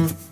Mm-hmm.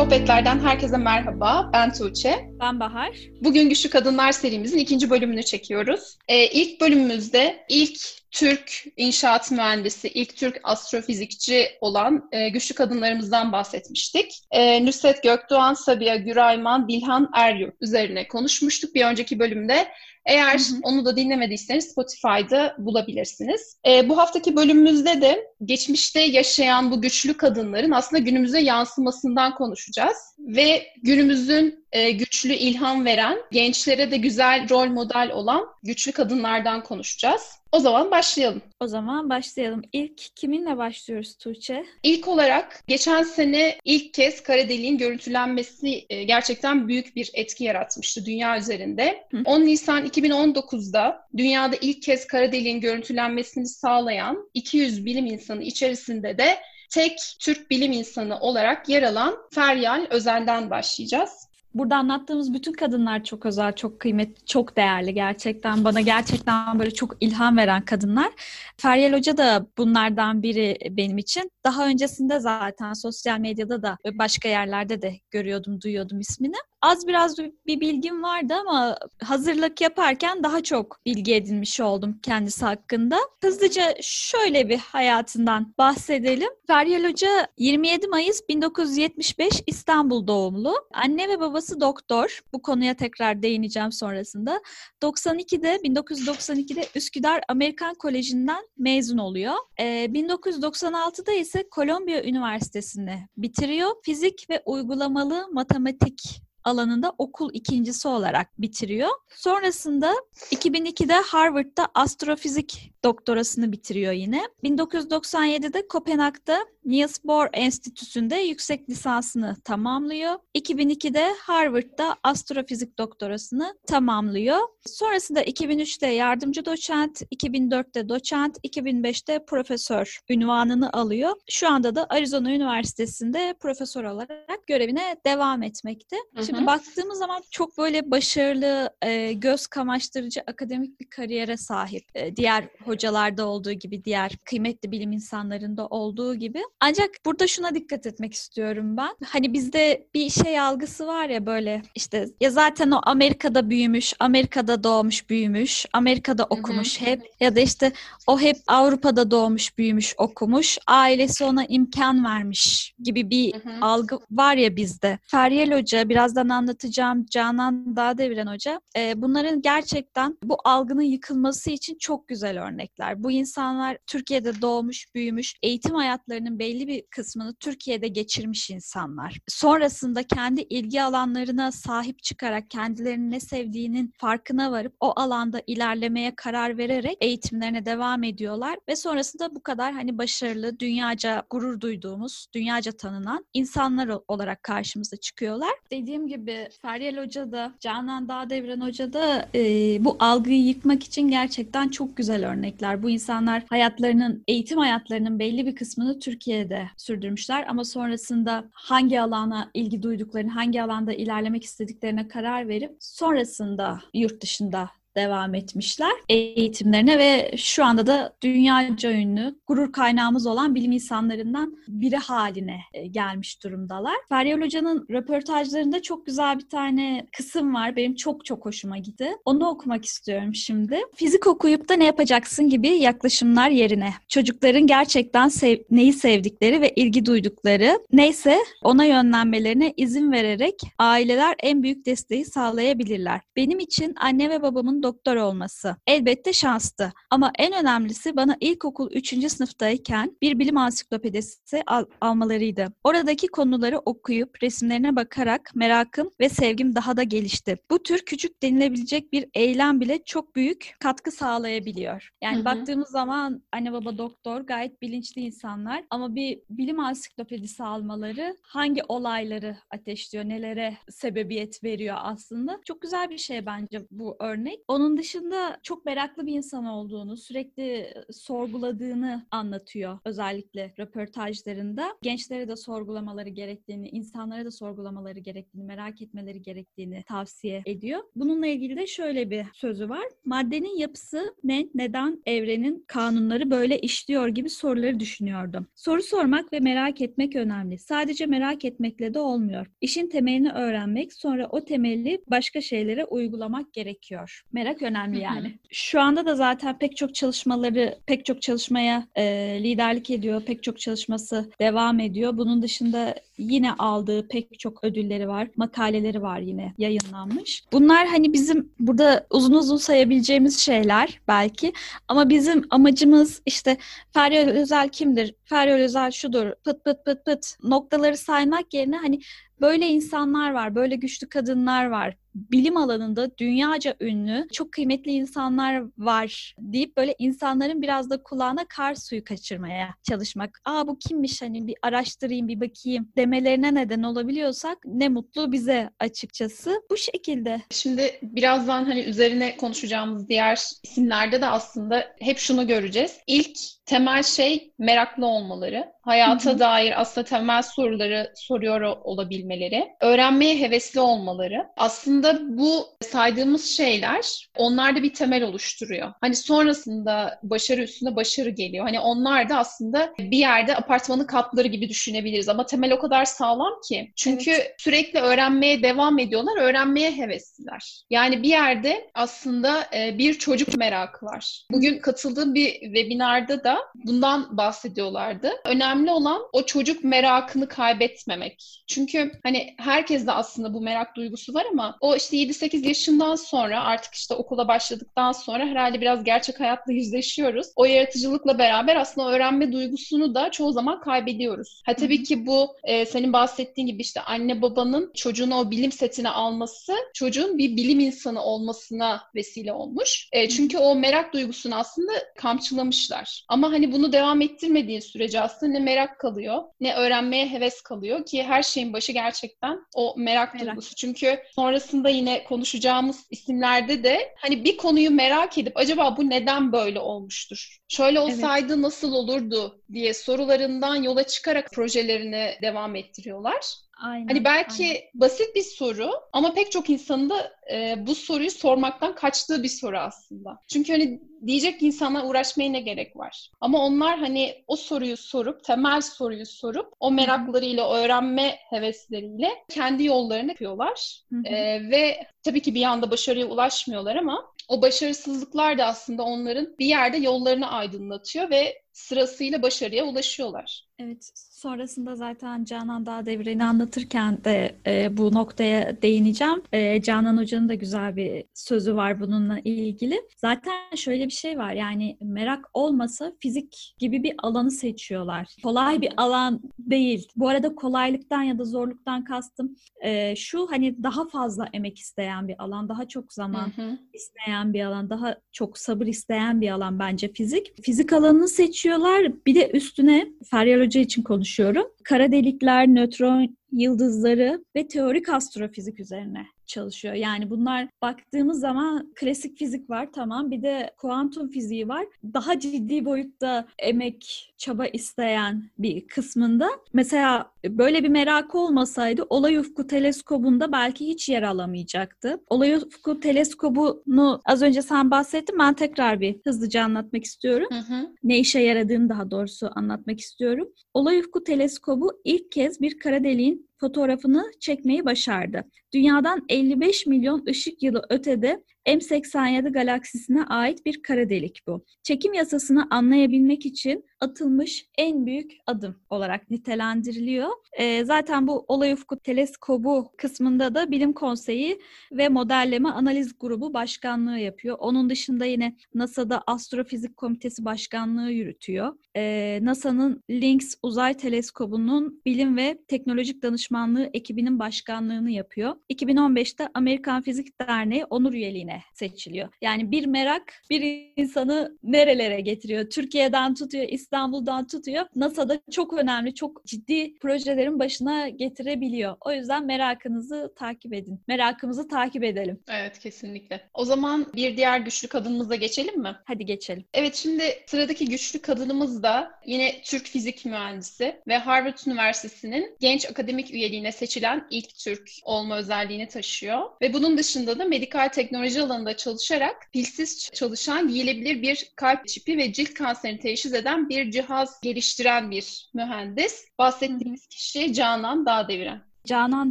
Sohbetlerden herkese merhaba. Ben Tuğçe. Ben Bahar. Bugün Güçlü Kadınlar serimizin ikinci bölümünü çekiyoruz. Ee, ilk bölümümüzde ilk Türk inşaat mühendisi, ilk Türk astrofizikçi olan e, güçlü kadınlarımızdan bahsetmiştik. E, Nusret Gökdoğan, Sabiha Gürayman, Bilhan Eryurt üzerine konuşmuştuk bir önceki bölümde. Eğer hı hı. onu da dinlemediyseniz Spotify'da bulabilirsiniz. E, bu haftaki bölümümüzde de geçmişte yaşayan bu güçlü kadınların aslında günümüze yansımasından konuşacağız. Ve günümüzün e, güçlü ilham veren, gençlere de güzel rol model olan güçlü kadınlardan konuşacağız. O zaman başlayalım. O zaman başlayalım. İlk kiminle başlıyoruz Tuğçe? İlk olarak geçen sene ilk kez kara deliğin görüntülenmesi e, gerçekten büyük bir etki yaratmıştı dünya üzerinde. Hı. 10 Nisan 2019'da dünyada ilk kez kara deliğin görüntülenmesini sağlayan 200 bilim insanı içerisinde de tek Türk bilim insanı olarak yer alan Feryal Özel'den başlayacağız. Burada anlattığımız bütün kadınlar çok özel, çok kıymetli, çok değerli gerçekten. Bana gerçekten böyle çok ilham veren kadınlar. Feryal Hoca da bunlardan biri benim için. Daha öncesinde zaten sosyal medyada da başka yerlerde de görüyordum, duyuyordum ismini. Az biraz bir bilgim vardı ama hazırlık yaparken daha çok bilgi edinmiş oldum kendisi hakkında. Hızlıca şöyle bir hayatından bahsedelim. Feryal Hoca 27 Mayıs 1975 İstanbul doğumlu. Anne ve babası doktor. Bu konuya tekrar değineceğim sonrasında. 92'de 1992'de Üsküdar Amerikan Koleji'nden mezun oluyor. Ee, 1996'da ise Kolombiya Üniversitesi'ni bitiriyor. Fizik ve uygulamalı matematik alanında okul ikincisi olarak bitiriyor. Sonrasında 2002'de Harvard'da astrofizik doktorasını bitiriyor yine. 1997'de Kopenhag'da Niels Bohr Enstitüsü'nde yüksek lisansını tamamlıyor. 2002'de Harvard'da astrofizik doktorasını tamamlıyor. Sonrasında 2003'te yardımcı doçent, 2004'te doçent, 2005'te profesör ünvanını alıyor. Şu anda da Arizona Üniversitesi'nde profesör olarak görevine devam etmekte. Hı hı. Şimdi baktığımız zaman çok böyle başarılı, e, göz kamaştırıcı akademik bir kariyere sahip. E, diğer hocalarda olduğu gibi, diğer kıymetli bilim insanlarında olduğu gibi. Ancak burada şuna dikkat etmek istiyorum ben. Hani bizde bir şey algısı var ya böyle işte ya zaten o Amerika'da büyümüş, Amerika'da doğmuş, büyümüş, Amerika'da okumuş hep ya da işte o hep Avrupa'da doğmuş, büyümüş, okumuş, ailesi ona imkan vermiş gibi bir algı var ya bizde. Feryal Hoca, birazdan anlatacağım Canan Dağdeviren Hoca, e, bunların gerçekten bu algının yıkılması için çok güzel örnekler. Bu insanlar Türkiye'de doğmuş, büyümüş, eğitim hayatlarının belli bir kısmını Türkiye'de geçirmiş insanlar. Sonrasında kendi ilgi alanlarına sahip çıkarak kendilerinin ne sevdiğinin farkına varıp o alanda ilerlemeye karar vererek eğitimlerine devam ediyorlar ve sonrasında bu kadar hani başarılı, dünyaca gurur duyduğumuz, dünyaca tanınan insanlar olarak karşımıza çıkıyorlar. Dediğim gibi Feryal Hoca da, Canan Dağdevren Hoca da e, bu algıyı yıkmak için gerçekten çok güzel örnekler. Bu insanlar hayatlarının, eğitim hayatlarının belli bir kısmını Türkiye'de sürdürmüşler ama sonrasında hangi alana ilgi duyduklarını, hangi alanda ilerlemek istediklerine karar verip sonrasında yurt dışında devam etmişler eğitimlerine ve şu anda da dünyaca ünlü gurur kaynağımız olan bilim insanlarından biri haline e, gelmiş durumdalar. Feryal Hoca'nın röportajlarında çok güzel bir tane kısım var. Benim çok çok hoşuma gitti. Onu okumak istiyorum şimdi. Fizik okuyup da ne yapacaksın gibi yaklaşımlar yerine. Çocukların gerçekten sev neyi sevdikleri ve ilgi duydukları neyse ona yönlenmelerine izin vererek aileler en büyük desteği sağlayabilirler. Benim için anne ve babamın doktor olması. Elbette şanstı ama en önemlisi bana ilkokul 3. sınıftayken bir bilim ansiklopedisi al- almalarıydı. Oradaki konuları okuyup resimlerine bakarak merakım ve sevgim daha da gelişti. Bu tür küçük denilebilecek bir eylem bile çok büyük katkı sağlayabiliyor. Yani hı hı. baktığımız zaman anne baba doktor gayet bilinçli insanlar ama bir bilim ansiklopedisi almaları hangi olayları ateşliyor, nelere sebebiyet veriyor aslında. Çok güzel bir şey bence bu örnek. Onun dışında çok meraklı bir insan olduğunu, sürekli sorguladığını anlatıyor özellikle röportajlarında. Gençlere de sorgulamaları gerektiğini, insanlara da sorgulamaları gerektiğini, merak etmeleri gerektiğini tavsiye ediyor. Bununla ilgili de şöyle bir sözü var. Maddenin yapısı ne, neden evrenin kanunları böyle işliyor gibi soruları düşünüyordum. Soru sormak ve merak etmek önemli. Sadece merak etmekle de olmuyor. İşin temelini öğrenmek, sonra o temeli başka şeylere uygulamak gerekiyor. Merak önemli yani. Şu anda da zaten pek çok çalışmaları, pek çok çalışmaya e, liderlik ediyor, pek çok çalışması devam ediyor. Bunun dışında yine aldığı pek çok ödülleri var, makaleleri var yine yayınlanmış. Bunlar hani bizim burada uzun uzun sayabileceğimiz şeyler belki ama bizim amacımız işte Feryal Özel kimdir? Feryal Özel şudur, pıt pıt pıt pıt noktaları saymak yerine hani böyle insanlar var, böyle güçlü kadınlar var bilim alanında dünyaca ünlü çok kıymetli insanlar var deyip böyle insanların biraz da kulağına kar suyu kaçırmaya çalışmak. Aa bu kimmiş hani bir araştırayım bir bakayım demelerine neden olabiliyorsak ne mutlu bize açıkçası. Bu şekilde. Şimdi birazdan hani üzerine konuşacağımız diğer isimlerde de aslında hep şunu göreceğiz. İlk temel şey meraklı olmaları. Hayata dair aslında temel soruları soruyor olabilmeleri. Öğrenmeye hevesli olmaları. Aslında bu saydığımız şeyler onlarda bir temel oluşturuyor. Hani sonrasında başarı üstünde başarı geliyor. Hani onlar da aslında bir yerde apartmanın katları gibi düşünebiliriz ama temel o kadar sağlam ki. Çünkü evet. sürekli öğrenmeye devam ediyorlar, öğrenmeye hevesliler. Yani bir yerde aslında e, bir çocuk merakı var. Bugün katıldığım bir webinarda da bundan bahsediyorlardı. Önemli olan o çocuk merakını kaybetmemek. Çünkü hani herkes de aslında bu merak duygusu var ama o işte 7-8 yaşından sonra artık işte okula başladıktan sonra herhalde biraz gerçek hayatla yüzleşiyoruz. O yaratıcılıkla beraber aslında öğrenme duygusunu da çoğu zaman kaybediyoruz. Ha tabii ki bu e, senin bahsettiğin gibi işte anne babanın çocuğunu o bilim setine alması çocuğun bir bilim insanı olmasına vesile olmuş. E, çünkü o merak duygusunu aslında kamçılamışlar. Ama hani bunu devam ettirmediği sürece aslında ne merak kalıyor ne öğrenmeye heves kalıyor ki her şeyin başı gerçekten o merak, merak. duygusu. Çünkü sonrasında yine konuşacağımız isimlerde de hani bir konuyu merak edip acaba bu neden böyle olmuştur? Şöyle olsaydı evet. nasıl olurdu diye sorularından yola çıkarak projelerini devam ettiriyorlar. Aynen, hani belki aynen. basit bir soru ama pek çok insanın da e, bu soruyu sormaktan kaçtığı bir soru aslında. Çünkü hani diyecek ki insanlar uğraşmaya ne gerek var? Ama onlar hani o soruyu sorup, temel soruyu sorup o meraklarıyla, öğrenme hevesleriyle kendi yollarını yapıyorlar. E, ve tabii ki bir anda başarıya ulaşmıyorlar ama o başarısızlıklar da aslında onların bir yerde yollarını aydınlatıyor ve sırasıyla başarıya ulaşıyorlar. Evet, sonrasında zaten Canan Dağ Devri'ni anlatırken de e, bu noktaya değineceğim. E, Canan Hoca'nın da güzel bir sözü var bununla ilgili. Zaten şöyle bir şey var yani merak olmasa fizik gibi bir alanı seçiyorlar. Kolay bir alan değil. Bu arada kolaylıktan ya da zorluktan kastım e, şu hani daha fazla emek isteyen bir alan, daha çok zaman hı hı. isteyen bir alan, daha çok sabır isteyen bir alan bence fizik. Fizik alanını seçiyorlar. Bir de üstüne Feryal Hoca için konuşuyorum. Kara delikler, nötron yıldızları ve teorik astrofizik üzerine çalışıyor. Yani bunlar baktığımız zaman klasik fizik var tamam bir de kuantum fiziği var. Daha ciddi boyutta emek, çaba isteyen bir kısmında. Mesela böyle bir merakı olmasaydı Olay Ufku Teleskobu'nda belki hiç yer alamayacaktı. Olay Ufku Teleskobu'nu az önce sen bahsettin ben tekrar bir hızlıca anlatmak istiyorum. Hı hı. Ne işe yaradığını daha doğrusu anlatmak istiyorum. Olay Ufku Teleskobu ilk kez bir kara deliğin fotoğrafını çekmeyi başardı. Dünyadan 55 milyon ışık yılı ötede M87 galaksisine ait bir kara delik bu. Çekim yasasını anlayabilmek için atılmış en büyük adım olarak nitelendiriliyor. E, zaten bu Olay Ufku Teleskobu kısmında da Bilim Konseyi ve Modelleme Analiz Grubu başkanlığı yapıyor. Onun dışında yine NASA'da Astrofizik Komitesi başkanlığı yürütüyor. E, NASA'nın Lynx Uzay Teleskobu'nun Bilim ve Teknolojik Danışmanlığı ekibinin başkanlığını yapıyor. 2015'te Amerikan Fizik Derneği onur üyeliğine seçiliyor. Yani bir merak bir insanı nerelere getiriyor? Türkiye'den tutuyor İstanbul'dan tutuyor. NASA'da çok önemli, çok ciddi projelerin başına getirebiliyor. O yüzden merakınızı takip edin. Merakımızı takip edelim. Evet kesinlikle. O zaman bir diğer güçlü kadınımıza geçelim mi? Hadi geçelim. Evet şimdi sıradaki güçlü kadınımız da yine Türk fizik mühendisi ve Harvard Üniversitesi'nin genç akademik üyeliğine seçilen ilk Türk olma özelliğini taşıyor. Ve bunun dışında da medikal teknoloji alanında çalışarak pilsiz çalışan giyilebilir bir kalp çipi ve cilt kanserini teşhis eden bir cihaz geliştiren bir mühendis. Bahsettiğimiz kişi Canan Dağdeviren. Canan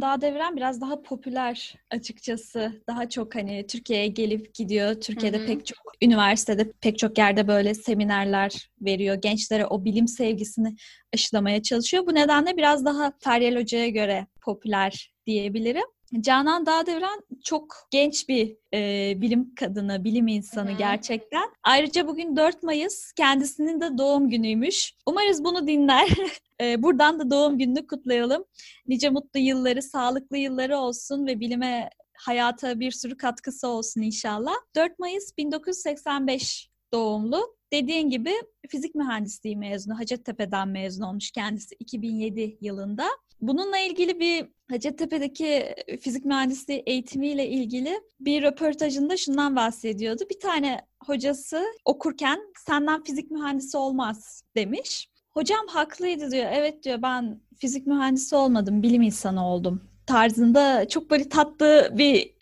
Dağdeviren biraz daha popüler açıkçası. Daha çok hani Türkiye'ye gelip gidiyor. Türkiye'de Hı hı. pek çok üniversitede pek çok yerde böyle seminerler veriyor. Gençlere o bilim sevgisini aşılamaya çalışıyor. Bu nedenle biraz daha Feryal Hoca'ya göre popüler diyebilirim. Canan Dağdeviren çok genç bir e, bilim kadını, bilim insanı hı. gerçekten. Ayrıca bugün 4 Mayıs kendisinin de doğum günüymüş. Umarız bunu dinler. E, buradan da doğum gününü kutlayalım. Nice mutlu yılları, sağlıklı yılları olsun ve bilime, hayata bir sürü katkısı olsun inşallah. 4 Mayıs 1985 doğumlu. Dediğin gibi fizik mühendisliği mezunu, Hacettepe'den mezun olmuş kendisi 2007 yılında. Bununla ilgili bir Hacettepe'deki fizik mühendisliği eğitimiyle ilgili bir röportajında şundan bahsediyordu. Bir tane hocası okurken senden fizik mühendisi olmaz demiş. Hocam haklıydı diyor. Evet diyor ben fizik mühendisi olmadım, bilim insanı oldum tarzında çok böyle tatlı bir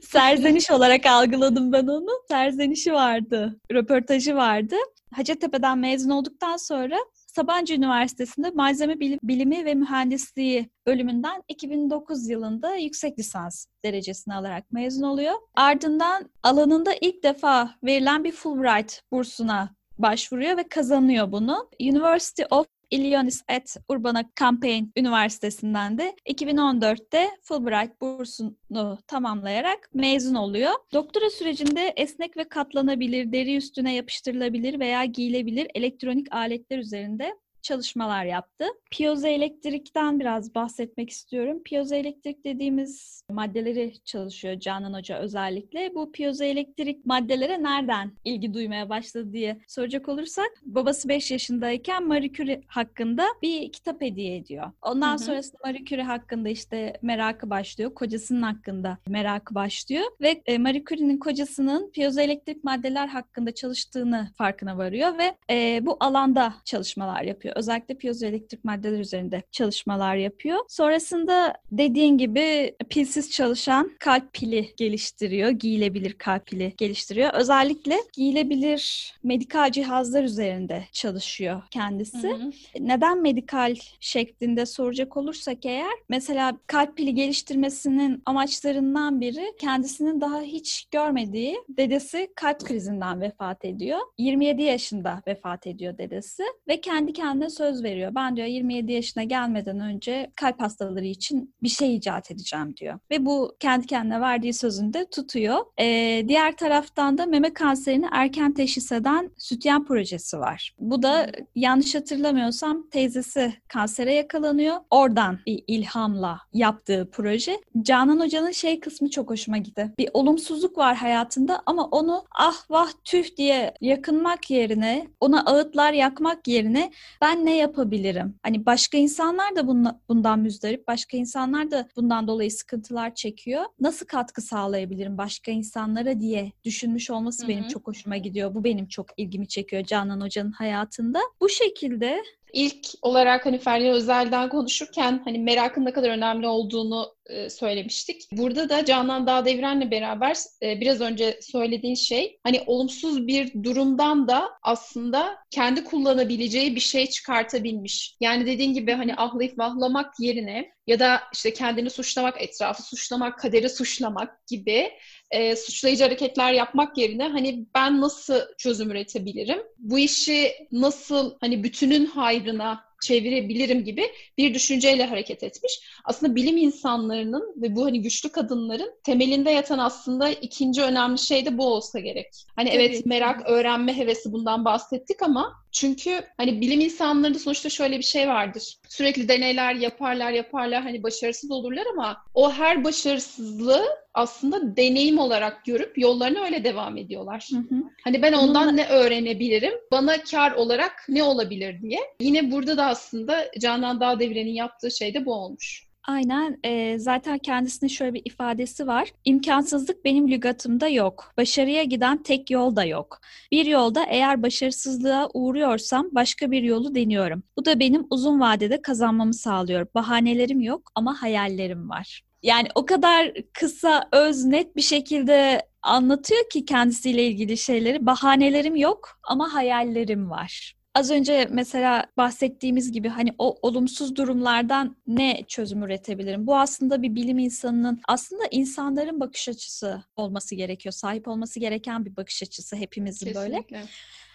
serzeniş olarak algıladım ben onu. Serzenişi vardı, röportajı vardı. Hacettepe'den mezun olduktan sonra Sabancı Üniversitesi'nde Malzeme Bilimi ve Mühendisliği bölümünden 2009 yılında yüksek lisans derecesini alarak mezun oluyor. Ardından alanında ilk defa verilen bir Fulbright bursuna başvuruyor ve kazanıyor bunu. University of Illinois at Urbana-Champaign Üniversitesi'nden de 2014'te Fulbright bursunu tamamlayarak mezun oluyor. Doktora sürecinde esnek ve katlanabilir, deri üstüne yapıştırılabilir veya giyilebilir elektronik aletler üzerinde çalışmalar yaptı. Piyozoelektrikten biraz bahsetmek istiyorum. Piyozoelektrik dediğimiz maddeleri çalışıyor Canan Hoca özellikle. Bu piyozoelektrik maddelere nereden ilgi duymaya başladı diye soracak olursak babası 5 yaşındayken Marie Curie hakkında bir kitap hediye ediyor. Ondan Hı hı. sonrasında Marie Curie hakkında işte merakı başlıyor. Kocasının hakkında merakı başlıyor ve e, Marie Curie'nin kocasının piyozoelektrik maddeler hakkında çalıştığını farkına varıyor ve e, bu alanda çalışmalar yapıyor. Özellikle piyozoelektrik maddeler üzerinde çalışmalar yapıyor. Sonrasında dediğin gibi pilsiz çalışan kalp pili geliştiriyor. Giyilebilir kalp pili geliştiriyor. Özellikle giyilebilir medikal cihazlar üzerinde çalışıyor kendisi. Hı hı. Neden medikal şeklinde soracak olursak eğer mesela kalp pili geliştirmesinin amaçlarından biri kendisinin daha hiç görmediği dedesi kalp krizinden vefat ediyor. 27 yaşında vefat ediyor dedesi ve kendi kendine söz veriyor. Ben diyor 27 yaşına gelmeden önce kalp hastaları için bir şey icat edeceğim diyor. Ve bu kendi kendine verdiği sözünde tutuyor. Ee, diğer taraftan da meme kanserini erken teşhis eden sütyen projesi var. Bu da yanlış hatırlamıyorsam teyzesi kansere yakalanıyor. Oradan bir ilhamla yaptığı proje. Canan Hoca'nın şey kısmı çok hoşuma gitti. Bir olumsuzluk var hayatında ama onu ah vah tüh diye yakınmak yerine, ona ağıtlar yakmak yerine ben ne yapabilirim? Hani başka insanlar da bunla- bundan müzdarip, başka insanlar da bundan dolayı sıkıntılar çekiyor. Nasıl katkı sağlayabilirim başka insanlara diye düşünmüş olması Hı benim çok hoşuma gidiyor. Bu benim çok ilgimi çekiyor Canan Hoca'nın hayatında. Bu şekilde İlk olarak hani Feryal Özel'den konuşurken hani merakın ne kadar önemli olduğunu e, söylemiştik. Burada da Canan Dağdeviren'le beraber e, biraz önce söylediğin şey hani olumsuz bir durumdan da aslında kendi kullanabileceği bir şey çıkartabilmiş. Yani dediğin gibi hani ahlayıp vahlamak yerine ya da işte kendini suçlamak, etrafı suçlamak, kaderi suçlamak gibi e, suçlayıcı hareketler yapmak yerine hani ben nasıl çözüm üretebilirim? Bu işi nasıl hani bütünün hayrına çevirebilirim gibi bir düşünceyle hareket etmiş. Aslında bilim insanlarının ve bu hani güçlü kadınların temelinde yatan aslında ikinci önemli şey de bu olsa gerek. Hani evet ki. merak, öğrenme hevesi bundan bahsettik ama Çünkü hani bilim insanlarında sonuçta şöyle bir şey vardır. Sürekli deneyler yaparlar, yaparlar hani başarısız olurlar ama o her başarısızlığı aslında deneyim olarak görüp yollarına öyle devam ediyorlar. Hı hı. Hani ben ondan Bununla... ne öğrenebilirim? Bana kar olarak ne olabilir diye. Yine burada da aslında Canan Dağdeviren'in yaptığı şey de bu olmuş. Aynen. E, zaten kendisinin şöyle bir ifadesi var. İmkansızlık benim lügatımda yok. Başarıya giden tek yol da yok. Bir yolda eğer başarısızlığa uğruyorsam başka bir yolu deniyorum. Bu da benim uzun vadede kazanmamı sağlıyor. Bahanelerim yok ama hayallerim var. Yani o kadar kısa, öz, net bir şekilde anlatıyor ki kendisiyle ilgili şeyleri. Bahanelerim yok ama hayallerim var. Az önce mesela bahsettiğimiz gibi hani o olumsuz durumlardan ne çözüm üretebilirim? Bu aslında bir bilim insanının aslında insanların bakış açısı olması gerekiyor. Sahip olması gereken bir bakış açısı hepimizin Kesinlikle. böyle.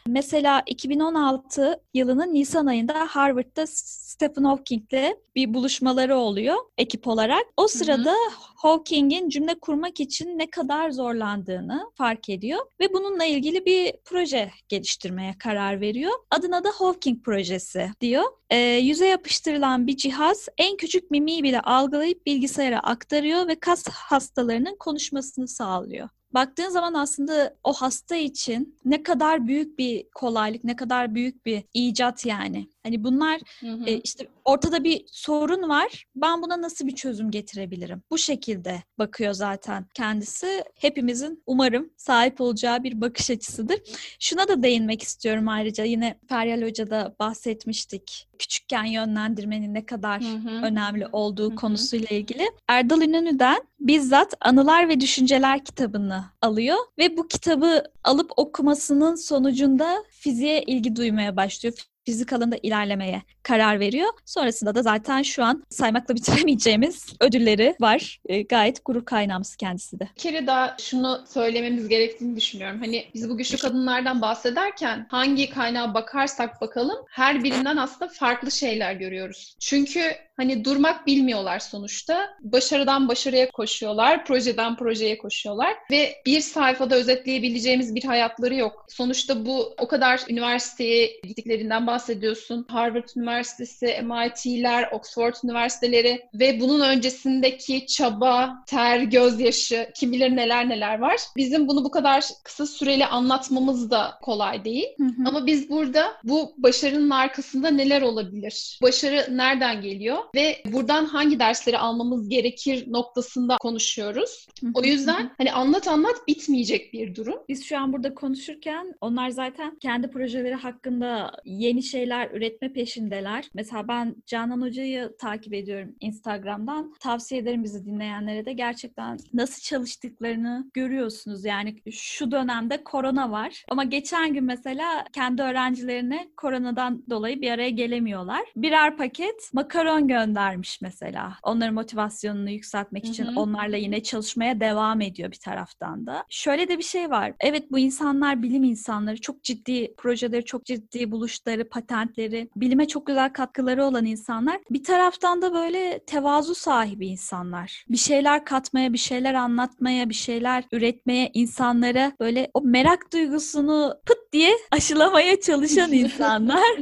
Mesela 2016 yılının Nisan ayında Harvard'da Stephen Hawking'le bir buluşmaları oluyor ekip olarak. O sırada. Hawking'in cümle kurmak için ne kadar zorlandığını fark ediyor ve bununla ilgili bir proje geliştirmeye karar veriyor. Adına da Hawking projesi diyor. E, yüze yapıştırılan bir cihaz en küçük mimiği bile algılayıp bilgisayara aktarıyor ve kas hastalarının konuşmasını sağlıyor baktığın zaman aslında o hasta için ne kadar büyük bir kolaylık, ne kadar büyük bir icat yani. Hani bunlar hı hı. E, işte ortada bir sorun var. Ben buna nasıl bir çözüm getirebilirim? Bu şekilde bakıyor zaten kendisi. Hepimizin umarım sahip olacağı bir bakış açısıdır. Şuna da değinmek istiyorum ayrıca. Yine Feryal Hoca'da bahsetmiştik. Küçükken yönlendirmenin ne kadar hı hı. önemli olduğu hı hı. konusuyla ilgili. Erdal İnönü'den bizzat Anılar ve Düşünceler kitabını alıyor ve bu kitabı alıp okumasının sonucunda fiziğe ilgi duymaya başlıyor fizik alanında ilerlemeye karar veriyor. Sonrasında da zaten şu an saymakla bitiremeyeceğimiz ödülleri var. E, gayet gurur kaynağımız kendisi de. Bir kere daha şunu söylememiz gerektiğini düşünüyorum. Hani biz bu güçlü kadınlardan bahsederken hangi kaynağa bakarsak bakalım her birinden aslında farklı şeyler görüyoruz. Çünkü hani durmak bilmiyorlar sonuçta. Başarıdan başarıya koşuyorlar, projeden projeye koşuyorlar ve bir sayfada özetleyebileceğimiz bir hayatları yok. Sonuçta bu o kadar üniversiteye gittiklerinden bahsediyorsun. Harvard Üniversitesi, MIT'ler, Oxford Üniversiteleri ve bunun öncesindeki çaba, ter, gözyaşı, kim bilir neler neler var. Bizim bunu bu kadar kısa süreli anlatmamız da kolay değil. Hı hı. Ama biz burada bu başarının arkasında neler olabilir? Başarı nereden geliyor? Ve buradan hangi dersleri almamız gerekir noktasında konuşuyoruz. O yüzden hani anlat anlat bitmeyecek bir durum. Biz şu an burada konuşurken onlar zaten kendi projeleri hakkında yeni şeyler üretme peşindeler. Mesela ben Canan Hoca'yı takip ediyorum Instagram'dan. Tavsiye ederim bizi dinleyenlere de gerçekten nasıl çalıştıklarını görüyorsunuz. Yani şu dönemde korona var ama geçen gün mesela kendi öğrencilerine koronadan dolayı bir araya gelemiyorlar. Birer paket makaron göndermiş mesela. Onların motivasyonunu yükseltmek için Hı-hı. onlarla yine çalışmaya devam ediyor bir taraftan da. Şöyle de bir şey var. Evet bu insanlar bilim insanları. Çok ciddi projeleri, çok ciddi buluşları, patentleri, bilime çok güzel katkıları olan insanlar. Bir taraftan da böyle tevazu sahibi insanlar. Bir şeyler katmaya, bir şeyler anlatmaya, bir şeyler üretmeye, insanlara böyle o merak duygusunu pıt diye aşılamaya çalışan insanlar.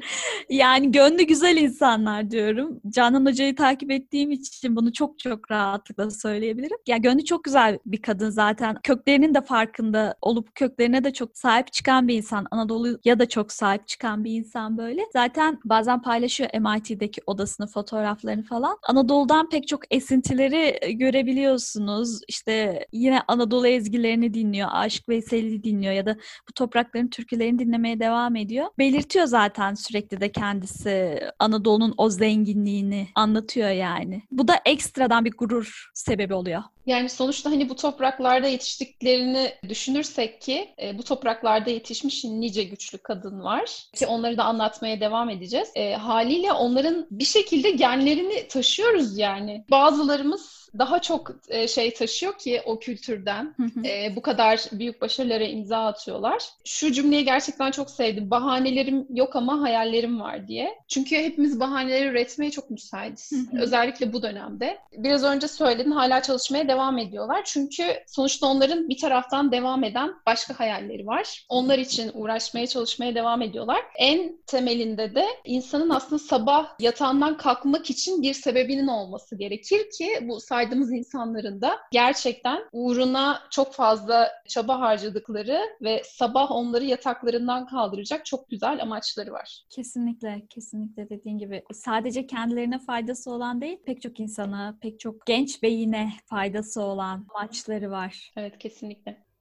yani gönlü güzel insanlar diyorum. Canan Canan Hoca'yı takip ettiğim için bunu çok çok rahatlıkla söyleyebilirim. Ya gönlü çok güzel bir kadın zaten. Köklerinin de farkında olup köklerine de çok sahip çıkan bir insan. Anadolu'ya da çok sahip çıkan bir insan böyle. Zaten bazen paylaşıyor MIT'deki odasını, fotoğraflarını falan. Anadolu'dan pek çok esintileri e, görebiliyorsunuz. İşte yine Anadolu ezgilerini dinliyor, Aşık Veysel'i dinliyor ya da bu toprakların türkülerini dinlemeye devam ediyor. Belirtiyor zaten sürekli de kendisi Anadolu'nun o zenginliğini, anlatıyor yani. Bu da ekstradan bir gurur sebebi oluyor. Yani sonuçta hani bu topraklarda yetiştiklerini düşünürsek ki e, bu topraklarda yetişmiş nice güçlü kadın var ki onları da anlatmaya devam edeceğiz. E, haliyle onların bir şekilde genlerini taşıyoruz yani. Bazılarımız daha çok e, şey taşıyor ki o kültürden. E, bu kadar büyük başarılara imza atıyorlar. Şu cümleyi gerçekten çok sevdim. Bahanelerim yok ama hayallerim var diye. Çünkü hepimiz bahaneleri üretmeye çok müsaitiz. Özellikle bu dönemde. Biraz önce söyledin hala çalışmaya devam ediyorlar. Çünkü sonuçta onların bir taraftan devam eden başka hayalleri var. Onlar için uğraşmaya, çalışmaya devam ediyorlar. En temelinde de insanın aslında sabah yatağından kalkmak için bir sebebinin olması gerekir ki bu saydığımız insanların da gerçekten uğruna çok fazla çaba harcadıkları ve sabah onları yataklarından kaldıracak çok güzel amaçları var. Kesinlikle, kesinlikle dediğin gibi sadece kendilerine faydası olan değil, pek çok insana, pek çok genç beyine faydası olan amaçları var. Evet, kesinlikle.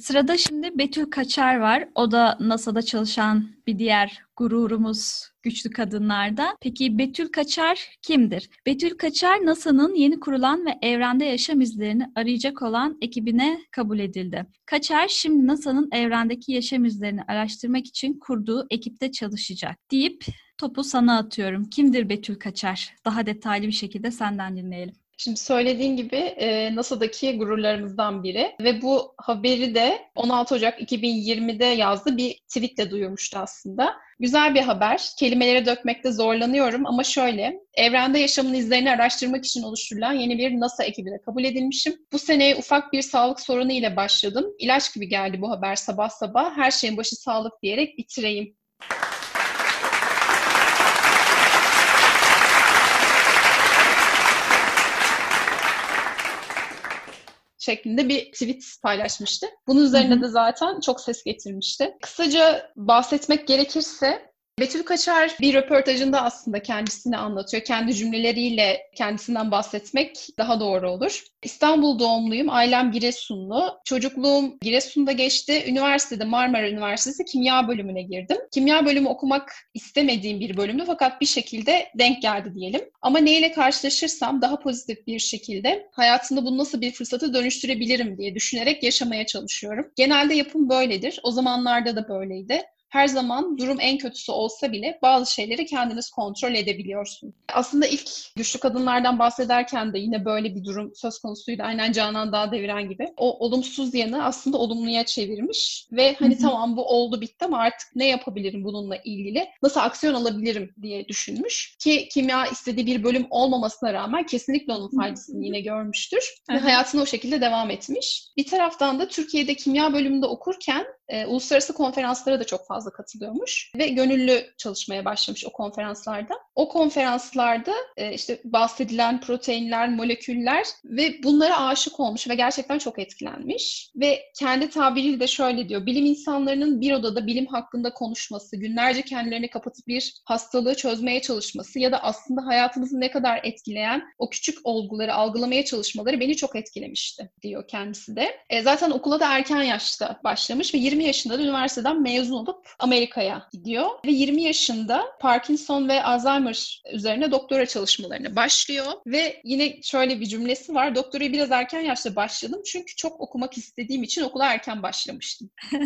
Sırada şimdi Betül Kaçar var. O da NASA'da çalışan bir diğer gururumuz güçlü kadınlarda. Peki Betül Kaçar kimdir? Betül Kaçar NASA'nın yeni kurulan ve evrende yaşam izlerini arayacak olan ekibine kabul edildi. Kaçar şimdi NASA'nın evrendeki yaşam izlerini araştırmak için kurduğu ekipte çalışacak deyip topu sana atıyorum. Kimdir Betül Kaçar? Daha detaylı bir şekilde senden dinleyelim. Şimdi söylediğin gibi e, NASA'daki gururlarımızdan biri ve bu haberi de 16 Ocak 2020'de yazdı bir tweetle duyurmuştu aslında. Güzel bir haber. Kelimelere dökmekte zorlanıyorum ama şöyle, evrende yaşamın izlerini araştırmak için oluşturulan yeni bir NASA ekibine kabul edilmişim. Bu seneye ufak bir sağlık sorunu ile başladım. İlaç gibi geldi bu haber sabah sabah. Her şeyin başı sağlık diyerek bitireyim. Şeklinde bir tweet paylaşmıştı. Bunun üzerine Hı-hı. de zaten çok ses getirmişti. Kısaca bahsetmek gerekirse Betül Kaçar bir röportajında aslında kendisini anlatıyor. Kendi cümleleriyle kendisinden bahsetmek daha doğru olur. İstanbul doğumluyum, ailem Giresunlu. Çocukluğum Giresun'da geçti. Üniversitede Marmara Üniversitesi kimya bölümüne girdim. Kimya bölümü okumak istemediğim bir bölümdü fakat bir şekilde denk geldi diyelim. Ama neyle karşılaşırsam daha pozitif bir şekilde hayatımda bunu nasıl bir fırsatı dönüştürebilirim diye düşünerek yaşamaya çalışıyorum. Genelde yapım böyledir. O zamanlarda da böyleydi her zaman durum en kötüsü olsa bile bazı şeyleri kendiniz kontrol edebiliyorsun. Aslında ilk güçlü kadınlardan bahsederken de yine böyle bir durum söz konusuydu. Aynen Canan Dağ deviren gibi. O olumsuz yanı aslında olumluya çevirmiş ve hani tamam bu oldu bitti ama artık ne yapabilirim bununla ilgili? Nasıl aksiyon alabilirim diye düşünmüş. Ki kimya istediği bir bölüm olmamasına rağmen kesinlikle onun faydasını yine görmüştür. ve hayatına o şekilde devam etmiş. Bir taraftan da Türkiye'de kimya bölümünde okurken e, uluslararası konferanslara da çok fazla katılıyormuş ve gönüllü çalışmaya başlamış o konferanslarda. O konferanslarda e, işte bahsedilen proteinler, moleküller ve bunlara aşık olmuş ve gerçekten çok etkilenmiş. Ve kendi tabiriyle de şöyle diyor, bilim insanlarının bir odada bilim hakkında konuşması, günlerce kendilerini kapatıp bir hastalığı çözmeye çalışması ya da aslında hayatımızı ne kadar etkileyen o küçük olguları algılamaya çalışmaları beni çok etkilemişti diyor kendisi de. E, zaten okula da erken yaşta başlamış ve 20 20 yaşında da üniversiteden mezun olup Amerika'ya gidiyor. Ve 20 yaşında Parkinson ve Alzheimer üzerine doktora çalışmalarına başlıyor. Ve yine şöyle bir cümlesi var. Doktorayı biraz erken yaşta başladım çünkü çok okumak istediğim için okula erken başlamıştım.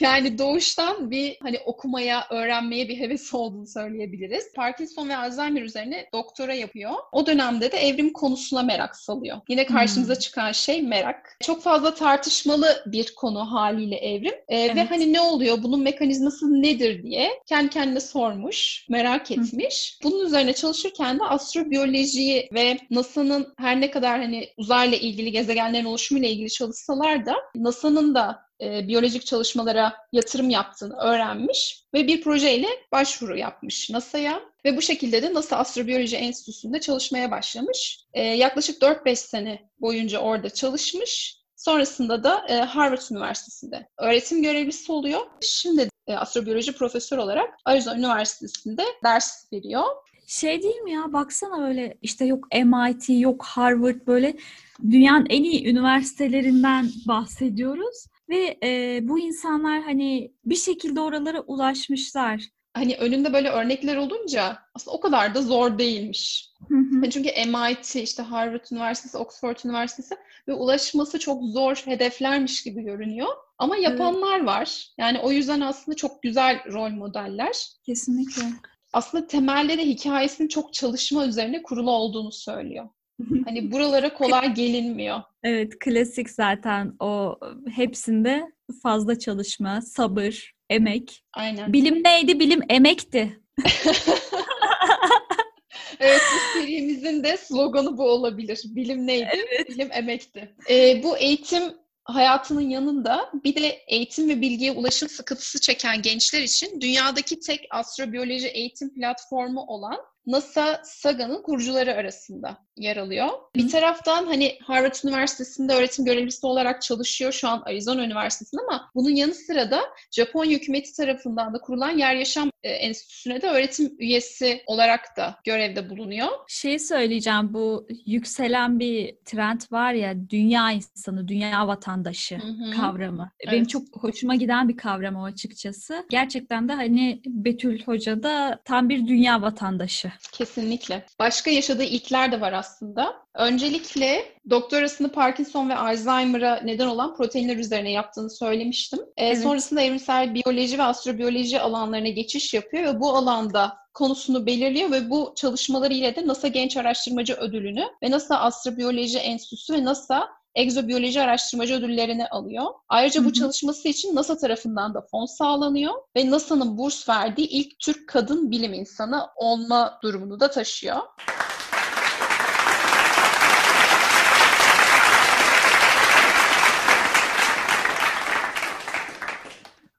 yani doğuştan bir hani okumaya, öğrenmeye bir hevesi olduğunu söyleyebiliriz. Parkinson ve Alzheimer üzerine doktora yapıyor. O dönemde de evrim konusuna merak salıyor. Yine karşımıza hmm. çıkan şey merak. Çok fazla tartışmalı bir konu hali haliyle evrim. E, evet. Ve hani ne oluyor, bunun mekanizması nedir diye kendi kendine sormuş, merak etmiş. Hı. Bunun üzerine çalışırken de astrobiyolojiyi ve NASA'nın her ne kadar hani uzayla ilgili, gezegenlerin oluşumuyla ilgili çalışsalar da NASA'nın da e, biyolojik çalışmalara yatırım yaptığını öğrenmiş ve bir projeyle başvuru yapmış NASA'ya ve bu şekilde de NASA Astrobiyoloji Enstitüsü'nde çalışmaya başlamış. E, yaklaşık 4-5 sene boyunca orada çalışmış Sonrasında da e, Harvard Üniversitesi'nde öğretim görevlisi oluyor. Şimdi e, astrobiyoloji profesör olarak Arizona Üniversitesi'nde ders veriyor. Şey değil mi ya baksana böyle işte yok MIT yok Harvard böyle dünyanın en iyi üniversitelerinden bahsediyoruz ve e, bu insanlar hani bir şekilde oralara ulaşmışlar hani önünde böyle örnekler olunca aslında o kadar da zor değilmiş. Hani çünkü MIT, işte Harvard Üniversitesi, Oxford Üniversitesi ve ulaşması çok zor hedeflermiş gibi görünüyor. Ama yapanlar evet. var. Yani o yüzden aslında çok güzel rol modeller. Kesinlikle. Aslında temelde de hikayesinin çok çalışma üzerine kurulu olduğunu söylüyor. hani buralara kolay gelinmiyor. Evet, klasik zaten o hepsinde fazla çalışma, sabır, emek. Aynen. Bilim neydi? Bilim emekti. evet bu serimizin de sloganı bu olabilir. Bilim neydi? Evet. Bilim emekti. Ee, bu eğitim hayatının yanında bir de eğitim ve bilgiye ulaşım sıkıntısı çeken gençler için dünyadaki tek astrobiyoloji eğitim platformu olan NASA SAGA'nın kurucuları arasında yer alıyor. Bir taraftan hani Harvard Üniversitesi'nde öğretim görevlisi olarak çalışıyor şu an Arizona Üniversitesi'nde ama bunun yanı sıra da Japonya hükümeti tarafından da kurulan Yer Yaşam e, Enstitüsü'ne de öğretim üyesi olarak da görevde bulunuyor. Şey söyleyeceğim bu yükselen bir trend var ya dünya insanı, dünya vatandaşı Hı-hı. kavramı. Evet. Benim çok hoşuma giden bir kavram o açıkçası. Gerçekten de hani Betül Hoca da tam bir dünya vatandaşı. Kesinlikle. Başka yaşadığı ilkler de var aslında. Öncelikle doktorasını Parkinson ve Alzheimer'a neden olan proteinler üzerine yaptığını söylemiştim. Ee, evet. Sonrasında evrimsel biyoloji ve astrobiyoloji alanlarına geçiş yapıyor ve bu alanda konusunu belirliyor ve bu çalışmaları ile de NASA Genç Araştırmacı Ödülünü ve NASA Astrobiyoloji Enstitüsü ve NASA egzobiyoloji araştırmacı ödüllerini alıyor. Ayrıca bu çalışması için NASA tarafından da fon sağlanıyor ve NASA'nın burs verdiği ilk Türk kadın bilim insanı olma durumunu da taşıyor.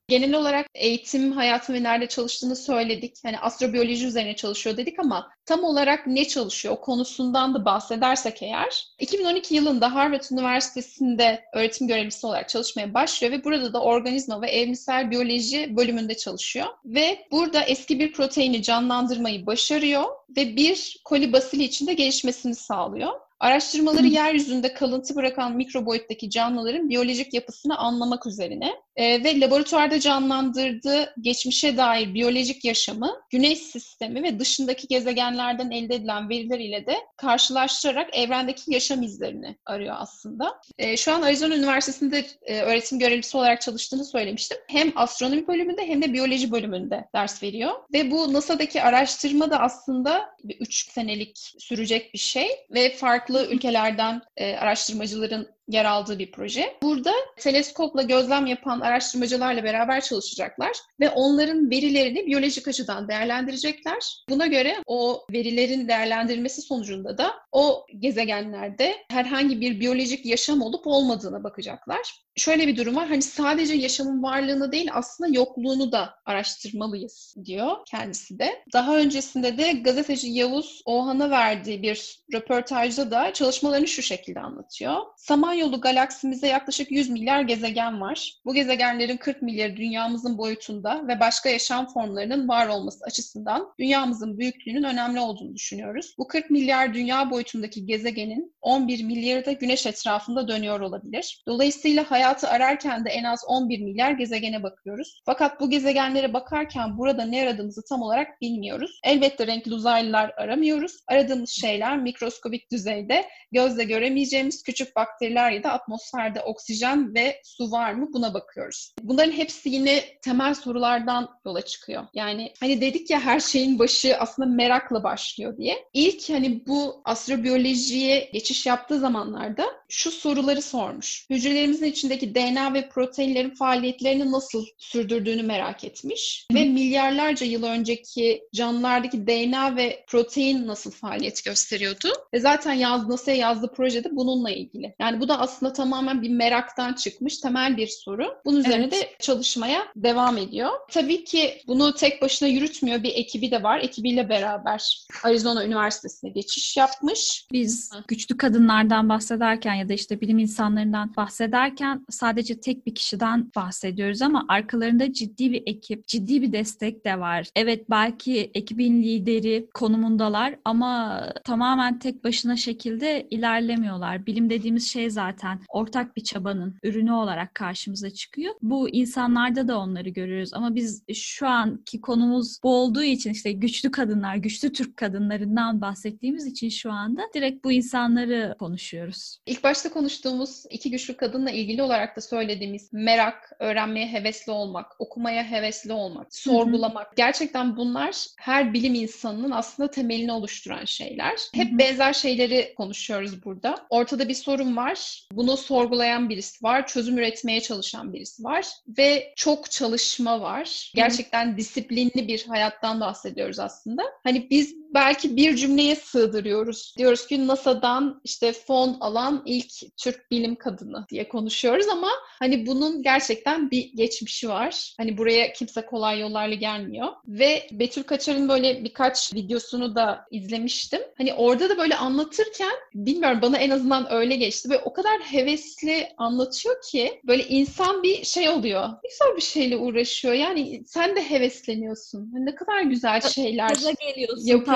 Genel olarak eğitim hayatı ve nerede çalıştığını söyledik. Hani astrobiyoloji üzerine çalışıyor dedik ama tam olarak ne çalışıyor o konusundan da bahsedersek eğer 2012 yılında Harvard Üniversitesi'nde öğretim görevlisi olarak çalışmaya başlıyor ve burada da organizma ve evrimsel biyoloji bölümünde çalışıyor. Ve burada eski bir proteini canlandırmayı başarıyor ve bir koli basili içinde gelişmesini sağlıyor. Araştırmaları yeryüzünde kalıntı bırakan mikro boyuttaki canlıların biyolojik yapısını anlamak üzerine e, ve laboratuvarda canlandırdığı geçmişe dair biyolojik yaşamı, güneş sistemi ve dışındaki gezegenlerden elde edilen veriler ile de karşılaştırarak evrendeki yaşam izlerini arıyor aslında. E, şu an Arizona Üniversitesi'nde e, öğretim görevlisi olarak çalıştığını söylemiştim. Hem astronomi bölümünde hem de biyoloji bölümünde ders veriyor. Ve bu NASA'daki araştırma da aslında 3 senelik sürecek bir şey ve farklı ülkelerden e, araştırmacıların yer aldığı bir proje. Burada teleskopla gözlem yapan araştırmacılarla beraber çalışacaklar ve onların verilerini biyolojik açıdan değerlendirecekler. Buna göre o verilerin değerlendirilmesi sonucunda da o gezegenlerde herhangi bir biyolojik yaşam olup olmadığına bakacaklar. Şöyle bir durum var. Hani sadece yaşamın varlığını değil aslında yokluğunu da araştırmalıyız diyor kendisi de. Daha öncesinde de gazeteci Yavuz Oğan'a verdiği bir röportajda da çalışmalarını şu şekilde anlatıyor. Samanyolu galaksimizde yaklaşık 100 milyar gezegen var. Bu gezegenlerin 40 milyarı dünyamızın boyutunda ve başka yaşam formlarının var olması açısından dünyamızın büyüklüğünün önemli olduğunu düşünüyoruz. Bu 40 milyar dünya boyutundaki gezegenin 11 milyarı da güneş etrafında dönüyor olabilir. Dolayısıyla hayatı ararken de en az 11 milyar gezegene bakıyoruz. Fakat bu gezegenlere bakarken burada ne aradığımızı tam olarak bilmiyoruz. Elbette renkli uzaylılar aramıyoruz. Aradığımız şeyler mikroskobik düzeyde gözle göremeyeceğimiz küçük bakteriler ya da atmosferde oksijen ve su var mı buna bakıyoruz. Bunların hepsi yine temel sorulardan yola çıkıyor. Yani hani dedik ya her şeyin başı aslında merakla başlıyor diye. İlk hani bu astrobiyolojiye geçiş yaptığı zamanlarda şu soruları sormuş. Hücrelerimizin içindeki DNA ve proteinlerin faaliyetlerini nasıl sürdürdüğünü merak etmiş. Hı. Ve milyarlarca yıl önceki canlılardaki DNA ve protein nasıl faaliyet gösteriyordu. Ve zaten yaz, NASA'ya yazdığı projede bununla ilgili. Yani bu da aslında tamamen bir meraktan çıkmış temel bir soru. Bunun üzerine evet. de çalışmaya devam ediyor. Tabii ki bunu tek başına yürütmüyor. Bir ekibi de var. Ekibiyle beraber Arizona Üniversitesi'ne geçiş yapmış. Biz güçlü kadınlardan bahsederken ya da işte bilim insanlarından bahsederken sadece tek bir kişiden bahsediyoruz ama arkalarında ciddi bir ekip, ciddi bir destek de var. Evet belki ekibin lideri konumundalar ama tamamen tek başına şekilde ilerlemiyorlar. Bilim dediğimiz şey zaten ortak bir çabanın ürünü olarak karşımıza çıkıyor. Bu insanlarda da onları görüyoruz ama biz şu anki konumuz bu olduğu için işte güçlü kadınlar, güçlü Türk kadınlarından bahsettiğimiz için şu anda direkt bu insanları konuşuyoruz. İlk başta konuştuğumuz iki güçlü kadınla ilgili olarak da söylediğimiz merak, öğrenmeye hevesli olmak, okumaya hevesli olmak, sorgulamak. Hı hı. Gerçekten bunlar her bilim insanının aslında temelini oluşturan şeyler. Hep hı hı. benzer şeyleri konuşuyoruz burada. Ortada bir sorun var. Bunu sorgulayan birisi var. Çözüm üretmeye çalışan birisi var. Ve çok çalışma var. Gerçekten hı hı. disiplinli bir hayattan bahsediyoruz aslında. Hani biz belki bir cümleye sığdırıyoruz. Diyoruz ki NASA'dan işte fon alan ilk Türk bilim kadını diye konuşuyoruz ama hani bunun gerçekten bir geçmişi var. Hani buraya kimse kolay yollarla gelmiyor. Ve Betül Kaçar'ın böyle birkaç videosunu da izlemiştim. Hani orada da böyle anlatırken bilmiyorum bana en azından öyle geçti. Böyle o kadar hevesli anlatıyor ki böyle insan bir şey oluyor. Ne güzel bir şeyle uğraşıyor. Yani sen de hevesleniyorsun. Ne kadar güzel şeyler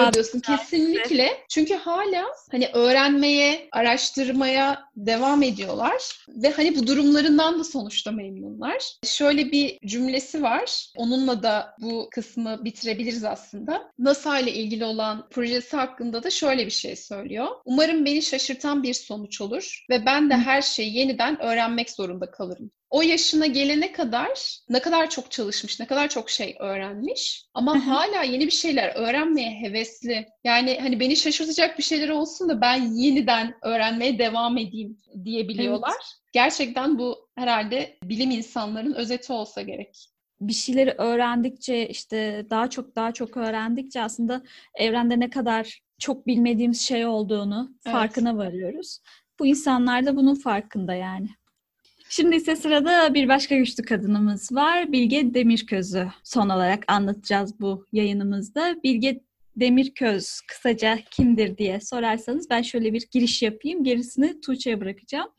yapıyor diyorsun. Kesinlikle. Çünkü hala hani öğrenmeye, araştırmaya devam ediyorlar. Ve hani bu durumlarından da sonuçta memnunlar. Şöyle bir cümlesi var. Onunla da bu kısmı bitirebiliriz aslında. NASA ile ilgili olan projesi hakkında da şöyle bir şey söylüyor. Umarım beni şaşırtan bir sonuç olur ve ben de her şeyi yeniden öğrenmek zorunda kalırım o yaşına gelene kadar ne kadar çok çalışmış, ne kadar çok şey öğrenmiş ama hala yeni bir şeyler öğrenmeye hevesli. Yani hani beni şaşırtacak bir şeyler olsun da ben yeniden öğrenmeye devam edeyim diyebiliyorlar. Evet. Gerçekten bu herhalde bilim insanların özeti olsa gerek bir şeyleri öğrendikçe işte daha çok daha çok öğrendikçe aslında evrende ne kadar çok bilmediğimiz şey olduğunu evet. farkına varıyoruz. Bu insanlar da bunun farkında yani. Şimdi ise sırada bir başka güçlü kadınımız var. Bilge Demirköz'ü son olarak anlatacağız bu yayınımızda. Bilge Demirköz kısaca kimdir diye sorarsanız ben şöyle bir giriş yapayım. Gerisini Tuğçe'ye bırakacağım.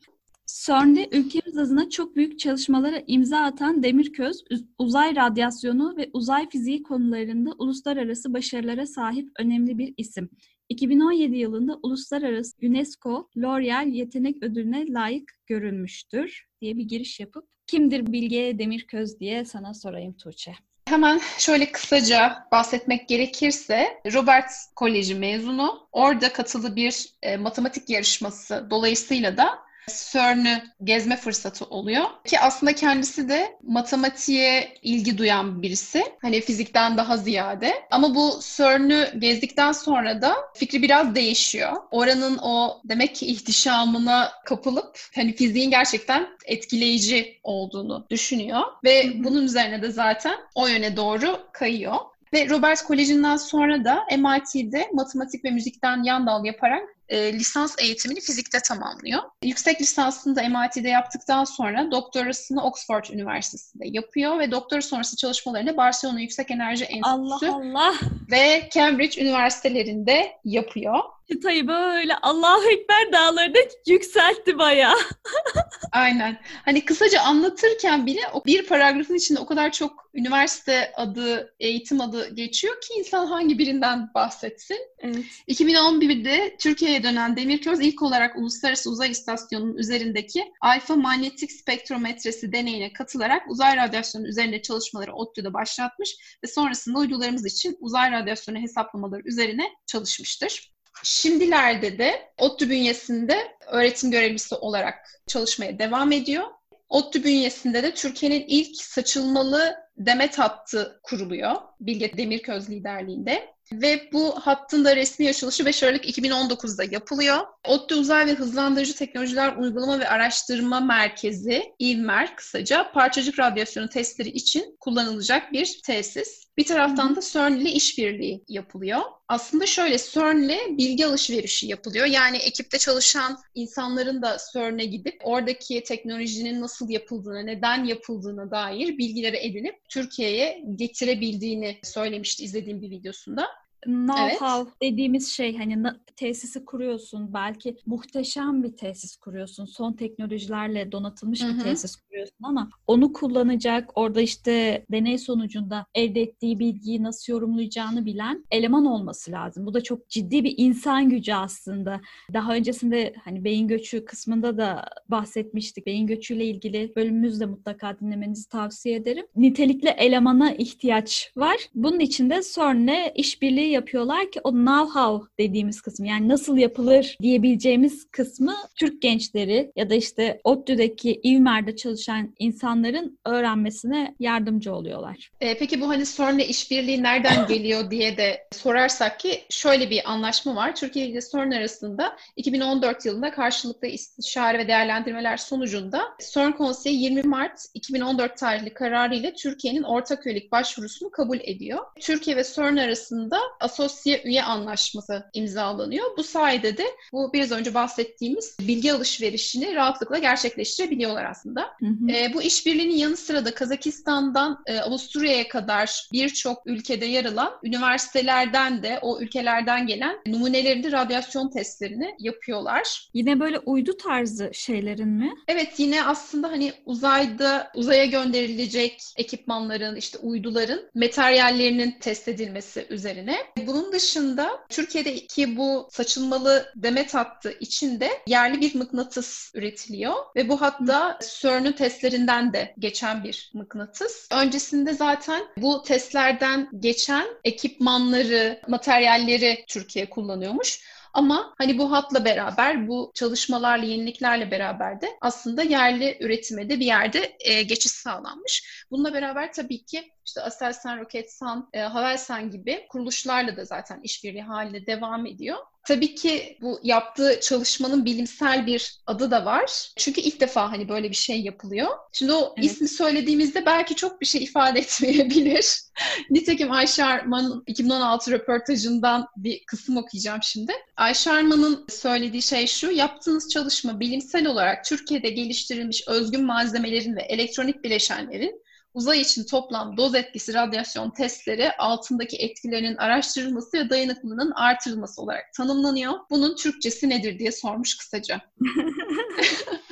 CERN'de ülkemiz adına çok büyük çalışmalara imza atan Demirköz, uzay radyasyonu ve uzay fiziği konularında uluslararası başarılara sahip önemli bir isim. 2017 yılında Uluslararası UNESCO L'Oreal Yetenek Ödülüne layık görülmüştür diye bir giriş yapıp kimdir Bilge Demirköz diye sana sorayım Tuğçe. Hemen şöyle kısaca bahsetmek gerekirse Robert Koleji mezunu. Orada katılı bir e, matematik yarışması dolayısıyla da CERN'ü gezme fırsatı oluyor. Ki aslında kendisi de matematiğe ilgi duyan birisi. Hani fizikten daha ziyade. Ama bu CERN'ü gezdikten sonra da fikri biraz değişiyor. Oranın o demek ki ihtişamına kapılıp hani fiziğin gerçekten etkileyici olduğunu düşünüyor. Ve bunun üzerine de zaten o yöne doğru kayıyor. Ve Robert Koleji'nden sonra da MIT'de matematik ve müzikten yan dal yaparak e, lisans eğitimini fizikte tamamlıyor. Yüksek lisansını da MIT'de yaptıktan sonra doktorasını Oxford Üniversitesi'nde yapıyor ve doktora sonrası çalışmalarını Barcelona Yüksek Enerji Enstitüsü Allah Allah. ve Cambridge Üniversitelerinde yapıyor. Çıtayı böyle Allahu Ekber dağlarında yükseltti bayağı. Aynen. Hani kısaca anlatırken bile o bir paragrafın içinde o kadar çok üniversite adı, eğitim adı geçiyor ki insan hangi birinden bahsetsin. Evet. 2011'de Türkiye'ye dönen Demirköz ilk olarak Uluslararası Uzay İstasyonu'nun üzerindeki alfa manyetik spektrometresi deneyine katılarak uzay radyasyonu üzerinde çalışmaları ODTÜ'de başlatmış ve sonrasında uydularımız için uzay radyasyonu hesaplamaları üzerine çalışmıştır. Şimdilerde de ODTÜ bünyesinde öğretim görevlisi olarak çalışmaya devam ediyor. ODTÜ bünyesinde de Türkiye'nin ilk saçılmalı demet hattı kuruluyor. Bilge Demirköz liderliğinde. Ve bu hattın da resmi açılışı 5 Aralık 2019'da yapılıyor. ODTÜ Uzay ve Hızlandırıcı Teknolojiler Uygulama ve Araştırma Merkezi, İVMER kısaca, parçacık radyasyonu testleri için kullanılacak bir tesis. Bir taraftan da CERN ile işbirliği yapılıyor. Aslında şöyle CERN ile bilgi alışverişi yapılıyor. Yani ekipte çalışan insanların da CERN'e gidip oradaki teknolojinin nasıl yapıldığını, neden yapıldığına dair bilgileri edinip Türkiye'ye getirebildiğini söylemişti izlediğim bir videosunda know-how evet. dediğimiz şey hani tesisi kuruyorsun belki muhteşem bir tesis kuruyorsun son teknolojilerle donatılmış Hı-hı. bir tesis kuruyorsun ama onu kullanacak orada işte deney sonucunda elde ettiği bilgiyi nasıl yorumlayacağını bilen eleman olması lazım. Bu da çok ciddi bir insan gücü aslında. Daha öncesinde hani beyin göçü kısmında da bahsetmiştik. Beyin göçüyle ilgili bölümümüzde mutlaka dinlemenizi tavsiye ederim. Nitelikli elemana ihtiyaç var. Bunun için de CERN'le işbirliği yapıyorlar ki o know-how dediğimiz kısmı yani nasıl yapılır diyebileceğimiz kısmı Türk gençleri ya da işte ODTÜ'deki İvmer'de çalışan insanların öğrenmesine yardımcı oluyorlar. E, peki bu hani CERN'le işbirliği nereden geliyor diye de sorarsak ki şöyle bir anlaşma var. Türkiye ile CERN arasında 2014 yılında karşılıklı istişare ve değerlendirmeler sonucunda CERN Konseyi 20 Mart 2014 tarihli kararı ile Türkiye'nin ortak üyelik başvurusunu kabul ediyor. Türkiye ve CERN arasında asosye üye anlaşması imzalanıyor. Bu sayede de bu biraz önce bahsettiğimiz bilgi alışverişini rahatlıkla gerçekleştirebiliyorlar aslında. Hı hı. E, bu işbirliğinin yanı sıra da Kazakistan'dan e, Avusturya'ya kadar birçok ülkede yer alan üniversitelerden de o ülkelerden gelen numunelerinde radyasyon testlerini yapıyorlar. Yine böyle uydu tarzı şeylerin mi? Evet yine aslında hani uzayda uzaya gönderilecek ekipmanların işte uyduların materyallerinin test edilmesi üzerine. Bunun dışında Türkiye'deki bu saçılmalı demet hattı içinde yerli bir mıknatıs üretiliyor ve bu hatta CERN'ün testlerinden de geçen bir mıknatıs. Öncesinde zaten bu testlerden geçen ekipmanları, materyalleri Türkiye kullanıyormuş. Ama hani bu hatla beraber, bu çalışmalarla, yeniliklerle beraber de aslında yerli üretime de bir yerde e, geçiş sağlanmış. Bununla beraber tabii ki işte Aselsan, Roketsan, e, Havelsan gibi kuruluşlarla da zaten işbirliği halinde devam ediyor. Tabii ki bu yaptığı çalışmanın bilimsel bir adı da var. Çünkü ilk defa hani böyle bir şey yapılıyor. Şimdi o evet. ismi söylediğimizde belki çok bir şey ifade etmeyebilir. Nitekim Ayşe Arman'ın 2016 röportajından bir kısım okuyacağım şimdi. Ayşe Arman'ın söylediği şey şu, yaptığınız çalışma bilimsel olarak Türkiye'de geliştirilmiş özgün malzemelerin ve elektronik bileşenlerin uzay için toplam doz etkisi radyasyon testleri altındaki etkilerinin araştırılması ve dayanıklılığının artırılması olarak tanımlanıyor. Bunun Türkçesi nedir diye sormuş kısaca.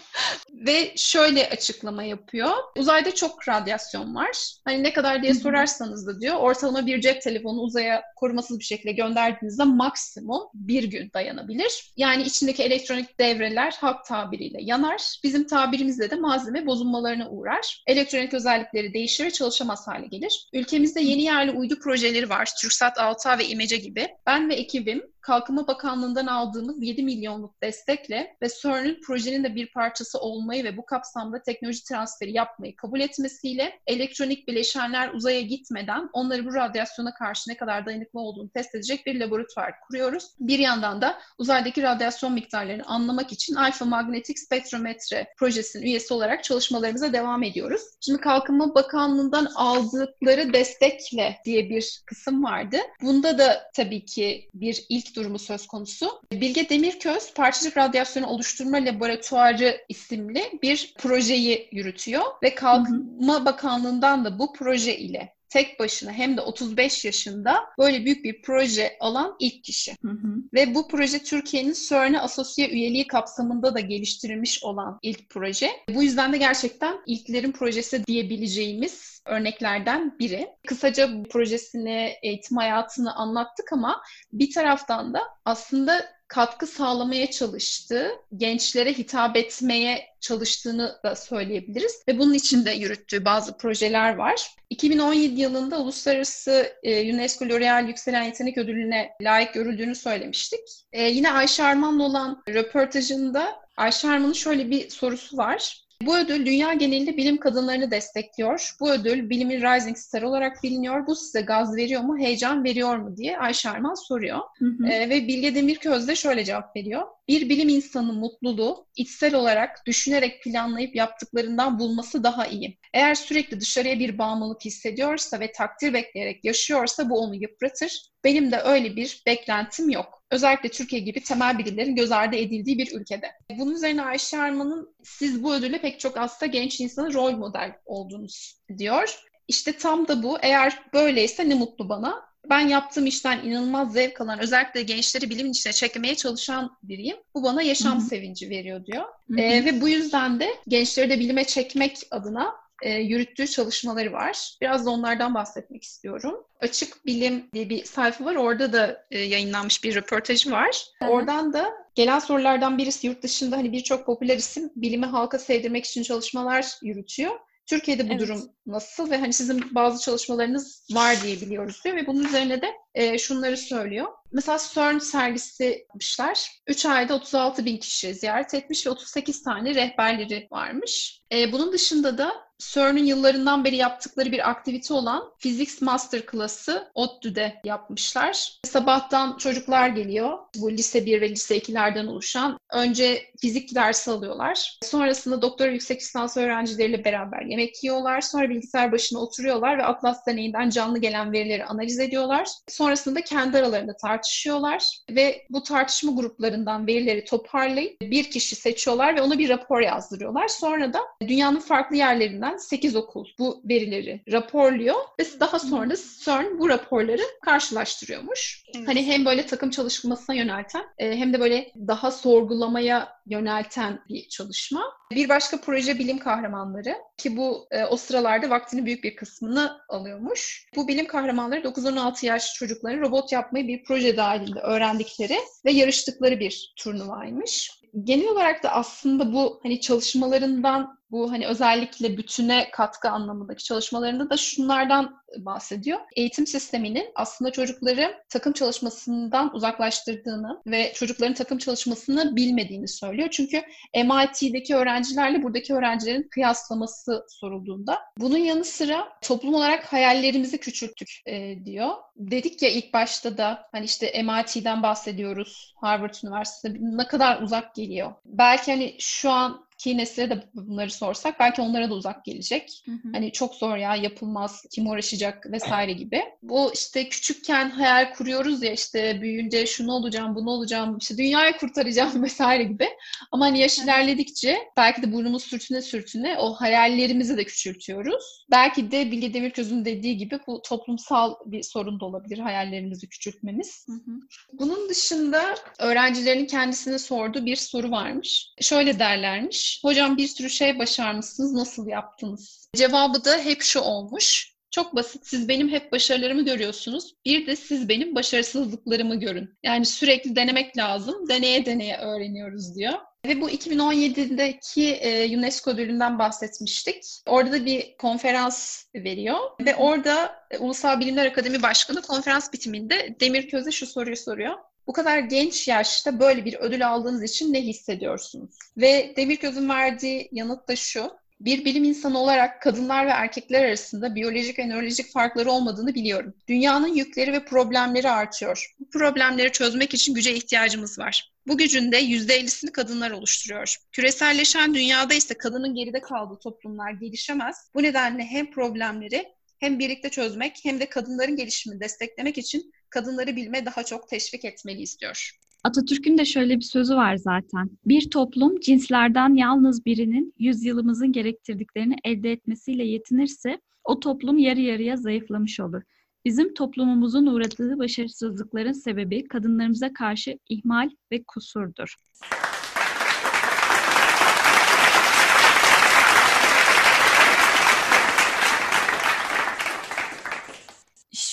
Ve şöyle açıklama yapıyor. Uzayda çok radyasyon var. Hani ne kadar diye sorarsanız da diyor ortalama bir cep telefonu uzaya korumasız bir şekilde gönderdiğinizde maksimum bir gün dayanabilir. Yani içindeki elektronik devreler halk tabiriyle yanar. Bizim tabirimizde de malzeme bozulmalarına uğrar. Elektronik özellikleri değişir ve çalışamaz hale gelir. Ülkemizde yeni yerli uydu projeleri var. TürkSat 6 ve İmece gibi. Ben ve ekibim Kalkınma Bakanlığı'ndan aldığımız 7 milyonluk destekle ve CERN'ün projenin de bir parçası olmayı ve bu kapsamda teknoloji transferi yapmayı kabul etmesiyle elektronik bileşenler uzaya gitmeden onları bu radyasyona karşı ne kadar dayanıklı olduğunu test edecek bir laboratuvar kuruyoruz. Bir yandan da uzaydaki radyasyon miktarlarını anlamak için Alfa Magnetik Spektrometre projesinin üyesi olarak çalışmalarımıza devam ediyoruz. Şimdi Kalkınma Bakanlığı'ndan aldıkları destekle diye bir kısım vardı. Bunda da tabii ki bir ilk durumu söz konusu. Bilge Demirköz, Parçacık Radyasyonu Oluşturma Laboratuvarı isimli bir projeyi yürütüyor ve Kalkınma Bakanlığı'ndan da bu proje ile tek başına hem de 35 yaşında böyle büyük bir proje alan ilk kişi. Hı hı. Ve bu proje Türkiye'nin CERN'e asosiye üyeliği kapsamında da geliştirilmiş olan ilk proje. Bu yüzden de gerçekten ilklerin projesi diyebileceğimiz örneklerden biri. Kısaca projesini, eğitim hayatını anlattık ama bir taraftan da aslında katkı sağlamaya çalıştığı, gençlere hitap etmeye çalıştığını da söyleyebiliriz. Ve bunun için de yürüttüğü bazı projeler var. 2017 yılında Uluslararası e, UNESCO L'Oreal Yükselen Yetenek Ödülü'ne layık görüldüğünü söylemiştik. E, yine Ayşe Arman'la olan röportajında Ayşe Arman'ın şöyle bir sorusu var. Bu ödül dünya genelinde bilim kadınlarını destekliyor. Bu ödül bilimin Rising Star olarak biliniyor. Bu size gaz veriyor mu, heyecan veriyor mu diye Ayşe Arman soruyor. Hı hı. E, ve Bilge Demirköz de şöyle cevap veriyor. Bir bilim insanı mutluluğu içsel olarak düşünerek planlayıp yaptıklarından bulması daha iyi. Eğer sürekli dışarıya bir bağımlılık hissediyorsa ve takdir bekleyerek yaşıyorsa bu onu yıpratır. Benim de öyle bir beklentim yok. Özellikle Türkiye gibi temel bilimlerin göz ardı edildiği bir ülkede. Bunun üzerine Ayşe Arman'ın siz bu ödülle pek çok hasta genç insanı rol model oldunuz diyor. İşte tam da bu. Eğer böyleyse ne mutlu bana ben yaptığım işten inanılmaz zevk alan, özellikle gençleri bilimin içine çekmeye çalışan biriyim. Bu bana yaşam Hı-hı. sevinci veriyor diyor. E, ve bu yüzden de gençleri de bilime çekmek adına e, yürüttüğü çalışmaları var. Biraz da onlardan bahsetmek istiyorum. Açık Bilim diye bir sayfa var. Orada da e, yayınlanmış bir röportajı var. Hı-hı. Oradan da gelen sorulardan birisi yurt dışında hani birçok popüler isim bilimi halka sevdirmek için çalışmalar yürütüyor. Türkiye'de bu evet. durum nasıl ve hani sizin bazı çalışmalarınız var diye biliyoruz diyor ve bunun üzerine de e, şunları söylüyor. Mesela CERN sergisi yapmışlar. 3 ayda 36 bin kişi ziyaret etmiş ve 38 tane rehberleri varmış. E, bunun dışında da CERN'ün yıllarından beri yaptıkları bir aktivite olan Physics Master Class'ı ODTÜ'de yapmışlar. Sabahtan çocuklar geliyor. Bu lise 1 ve lise 2'lerden oluşan. Önce fizik dersi alıyorlar. Sonrasında doktora yüksek lisans öğrencileriyle beraber yemek yiyorlar. Sonra bilgisayar başına oturuyorlar ve Atlas deneyinden canlı gelen verileri analiz ediyorlar. Sonrasında kendi aralarında tartışıyorlar ve bu tartışma gruplarından verileri toparlayıp bir kişi seçiyorlar ve ona bir rapor yazdırıyorlar. Sonra da dünyanın farklı yerlerinden 8 okul bu verileri raporluyor ve daha sonra da CERN bu raporları karşılaştırıyormuş. Evet. Hani hem böyle takım çalışmasına yönelten e, hem de böyle daha sorgulamaya yönelten bir çalışma. Bir başka proje bilim kahramanları ki bu e, o sıralarda vaktinin büyük bir kısmını alıyormuş. Bu bilim kahramanları 9-16 yaş çocukların robot yapmayı bir proje dahilinde öğrendikleri ve yarıştıkları bir turnuvaymış genel olarak da aslında bu hani çalışmalarından bu hani özellikle bütüne katkı anlamındaki çalışmalarında da şunlardan bahsediyor. Eğitim sisteminin aslında çocukları takım çalışmasından uzaklaştırdığını ve çocukların takım çalışmasını bilmediğini söylüyor. Çünkü MIT'deki öğrencilerle buradaki öğrencilerin kıyaslaması sorulduğunda bunun yanı sıra toplum olarak hayallerimizi küçülttük e, diyor. Dedik ya ilk başta da hani işte MIT'den bahsediyoruz, Harvard Üniversitesi ne kadar uzak geliyor. Belki hani şu an ki nesile de bunları sorsak belki onlara da uzak gelecek. Hı hı. Hani çok zor ya yapılmaz, kim uğraşacak vesaire gibi. Bu işte küçükken hayal kuruyoruz ya işte büyüyünce şunu olacağım, bunu olacağım, işte dünyayı kurtaracağım vesaire gibi. Ama hani yaş ilerledikçe belki de burnumuz sürtüne sürtüne o hayallerimizi de küçültüyoruz. Belki de Bilge Demirköz'ün dediği gibi bu toplumsal bir sorun da olabilir hayallerimizi küçültmemiz. Hı hı. Bunun dışında öğrencilerin kendisine sorduğu bir soru varmış. Şöyle derlermiş Hocam bir sürü şey başarmışsınız. Nasıl yaptınız? Cevabı da hep şu olmuş. Çok basit. Siz benim hep başarılarımı görüyorsunuz. Bir de siz benim başarısızlıklarımı görün. Yani sürekli denemek lazım. Deneye deneye öğreniyoruz diyor. Ve bu 2017'deki e, UNESCO ödülünden bahsetmiştik. Orada da bir konferans veriyor. Ve orada e, Ulusal Bilimler Akademi Başkanı konferans bitiminde Demirköz'e şu soruyu soruyor. Bu kadar genç yaşta böyle bir ödül aldığınız için ne hissediyorsunuz? Ve Demirköz'ün verdiği yanıt da şu. Bir bilim insanı olarak kadınlar ve erkekler arasında biyolojik ve nörolojik farkları olmadığını biliyorum. Dünyanın yükleri ve problemleri artıyor. Bu problemleri çözmek için güce ihtiyacımız var. Bu gücün de %50'sini kadınlar oluşturuyor. Küreselleşen dünyada ise kadının geride kaldığı toplumlar gelişemez. Bu nedenle hem problemleri hem birlikte çözmek hem de kadınların gelişimini desteklemek için kadınları bilme daha çok teşvik etmeliyiz diyor. Atatürk'ün de şöyle bir sözü var zaten. Bir toplum cinslerden yalnız birinin yüzyılımızın gerektirdiklerini elde etmesiyle yetinirse o toplum yarı yarıya zayıflamış olur. Bizim toplumumuzun uğradığı başarısızlıkların sebebi kadınlarımıza karşı ihmal ve kusurdur.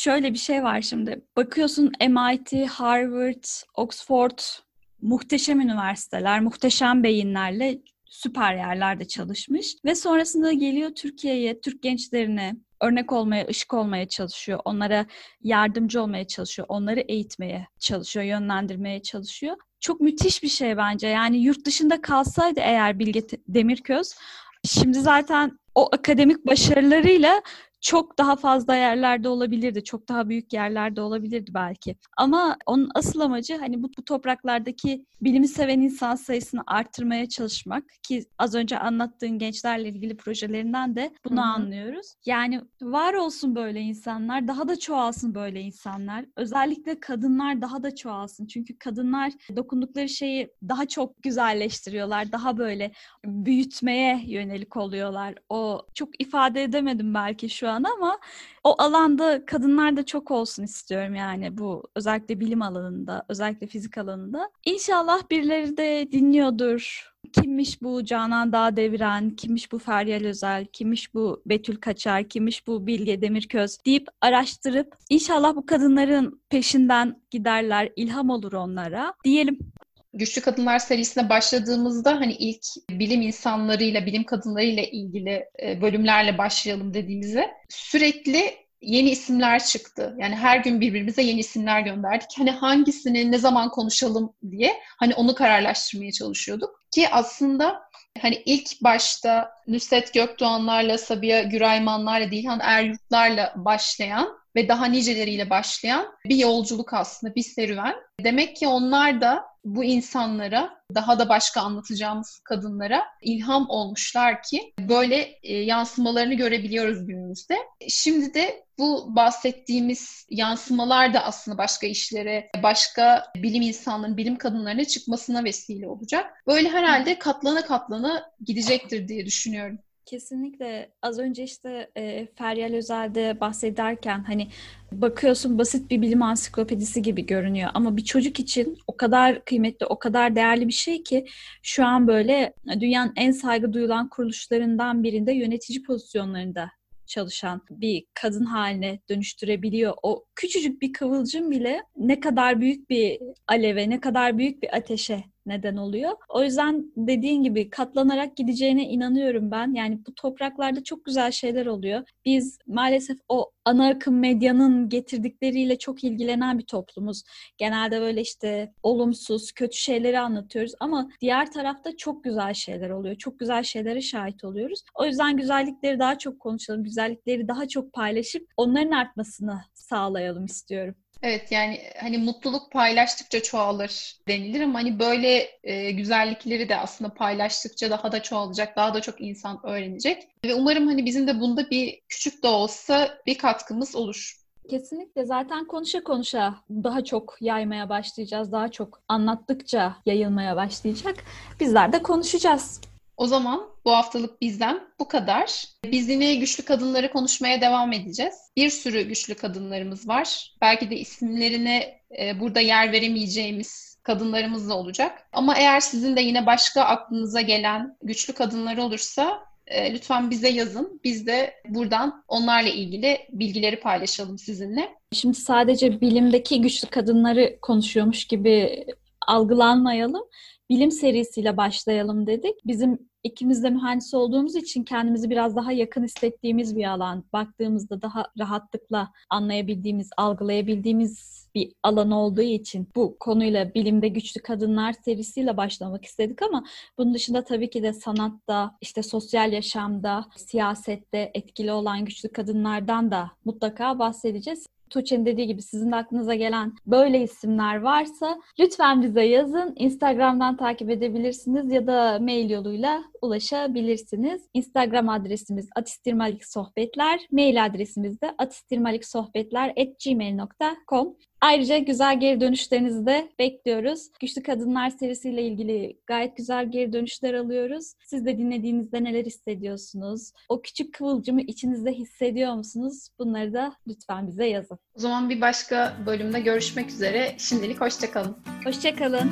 Şöyle bir şey var şimdi. Bakıyorsun MIT, Harvard, Oxford muhteşem üniversiteler, muhteşem beyinlerle süper yerlerde çalışmış ve sonrasında geliyor Türkiye'ye, Türk gençlerine örnek olmaya, ışık olmaya çalışıyor. Onlara yardımcı olmaya çalışıyor. Onları eğitmeye çalışıyor, yönlendirmeye çalışıyor. Çok müthiş bir şey bence. Yani yurt dışında kalsaydı eğer Bilge Demirköz şimdi zaten o akademik başarılarıyla çok daha fazla yerlerde olabilirdi. Çok daha büyük yerlerde olabilirdi belki. Ama onun asıl amacı hani bu, bu topraklardaki bilimi seven insan sayısını arttırmaya çalışmak ki az önce anlattığın gençlerle ilgili projelerinden de bunu Hı-hı. anlıyoruz. Yani var olsun böyle insanlar, daha da çoğalsın böyle insanlar. Özellikle kadınlar daha da çoğalsın. Çünkü kadınlar dokundukları şeyi daha çok güzelleştiriyorlar. Daha böyle büyütmeye yönelik oluyorlar. O çok ifade edemedim belki şu an ama o alanda kadınlar da çok olsun istiyorum yani bu özellikle bilim alanında, özellikle fizik alanında. İnşallah birileri de dinliyordur. Kimmiş bu Canan Dağ Deviren, kimmiş bu Feryal Özel, kimmiş bu Betül Kaçar, kimmiş bu Bilge Demirköz deyip araştırıp inşallah bu kadınların peşinden giderler, ilham olur onlara diyelim. Güçlü Kadınlar serisine başladığımızda hani ilk bilim insanlarıyla, bilim kadınlarıyla ilgili e, bölümlerle başlayalım dediğimizde sürekli yeni isimler çıktı. Yani her gün birbirimize yeni isimler gönderdik. Hani hangisini ne zaman konuşalım diye hani onu kararlaştırmaya çalışıyorduk. Ki aslında hani ilk başta Nusret Gökdoğanlarla, Sabiha Güraymanlarla, Dilhan Eryurtlarla başlayan ve daha niceleriyle başlayan bir yolculuk aslında, bir serüven. Demek ki onlar da bu insanlara, daha da başka anlatacağımız kadınlara ilham olmuşlar ki böyle e, yansımalarını görebiliyoruz günümüzde. Şimdi de bu bahsettiğimiz yansımalar da aslında başka işlere, başka bilim insanlarının, bilim kadınlarına çıkmasına vesile olacak. Böyle herhalde katlana katlana gidecektir diye düşünüyorum. Kesinlikle az önce işte e, Feryal Özel'de bahsederken hani bakıyorsun basit bir bilim ansiklopedisi gibi görünüyor ama bir çocuk için o kadar kıymetli, o kadar değerli bir şey ki şu an böyle dünyanın en saygı duyulan kuruluşlarından birinde yönetici pozisyonlarında çalışan bir kadın haline dönüştürebiliyor. O küçücük bir kıvılcım bile ne kadar büyük bir aleve, ne kadar büyük bir ateşe neden oluyor. O yüzden dediğin gibi katlanarak gideceğine inanıyorum ben. Yani bu topraklarda çok güzel şeyler oluyor. Biz maalesef o ana akım medyanın getirdikleriyle çok ilgilenen bir toplumuz. Genelde böyle işte olumsuz, kötü şeyleri anlatıyoruz ama diğer tarafta çok güzel şeyler oluyor. Çok güzel şeylere şahit oluyoruz. O yüzden güzellikleri daha çok konuşalım, güzellikleri daha çok paylaşıp onların artmasını sağlayalım istiyorum. Evet yani hani mutluluk paylaştıkça çoğalır denilir ama hani böyle e, güzellikleri de aslında paylaştıkça daha da çoğalacak, daha da çok insan öğrenecek. Ve umarım hani bizim de bunda bir küçük de olsa bir katkımız olur. Kesinlikle zaten konuşa konuşa daha çok yaymaya başlayacağız. Daha çok anlattıkça yayılmaya başlayacak. Bizler de konuşacağız. O zaman bu haftalık bizden bu kadar. Biz yine güçlü kadınları konuşmaya devam edeceğiz. Bir sürü güçlü kadınlarımız var. Belki de isimlerine e, burada yer veremeyeceğimiz kadınlarımız da olacak. Ama eğer sizin de yine başka aklınıza gelen güçlü kadınlar olursa e, lütfen bize yazın. Biz de buradan onlarla ilgili bilgileri paylaşalım sizinle. Şimdi sadece bilimdeki güçlü kadınları konuşuyormuş gibi algılanmayalım bilim serisiyle başlayalım dedik. Bizim ikimiz de mühendis olduğumuz için kendimizi biraz daha yakın hissettiğimiz bir alan. Baktığımızda daha rahatlıkla anlayabildiğimiz, algılayabildiğimiz bir alan olduğu için bu konuyla bilimde güçlü kadınlar serisiyle başlamak istedik ama bunun dışında tabii ki de sanatta, işte sosyal yaşamda, siyasette etkili olan güçlü kadınlardan da mutlaka bahsedeceğiz. Tuğçe'nin dediği gibi sizin de aklınıza gelen böyle isimler varsa lütfen bize yazın. Instagram'dan takip edebilirsiniz ya da mail yoluyla ulaşabilirsiniz. Instagram adresimiz atistirmaliksohbetler, mail adresimiz de atistirmaliksohbetler@gmail.com. Ayrıca güzel geri dönüşlerinizi de bekliyoruz. Güçlü Kadınlar serisiyle ilgili gayet güzel geri dönüşler alıyoruz. Siz de dinlediğinizde neler hissediyorsunuz? O küçük kıvılcımı içinizde hissediyor musunuz? Bunları da lütfen bize yazın. O zaman bir başka bölümde görüşmek üzere. Şimdilik hoşçakalın. Hoşçakalın.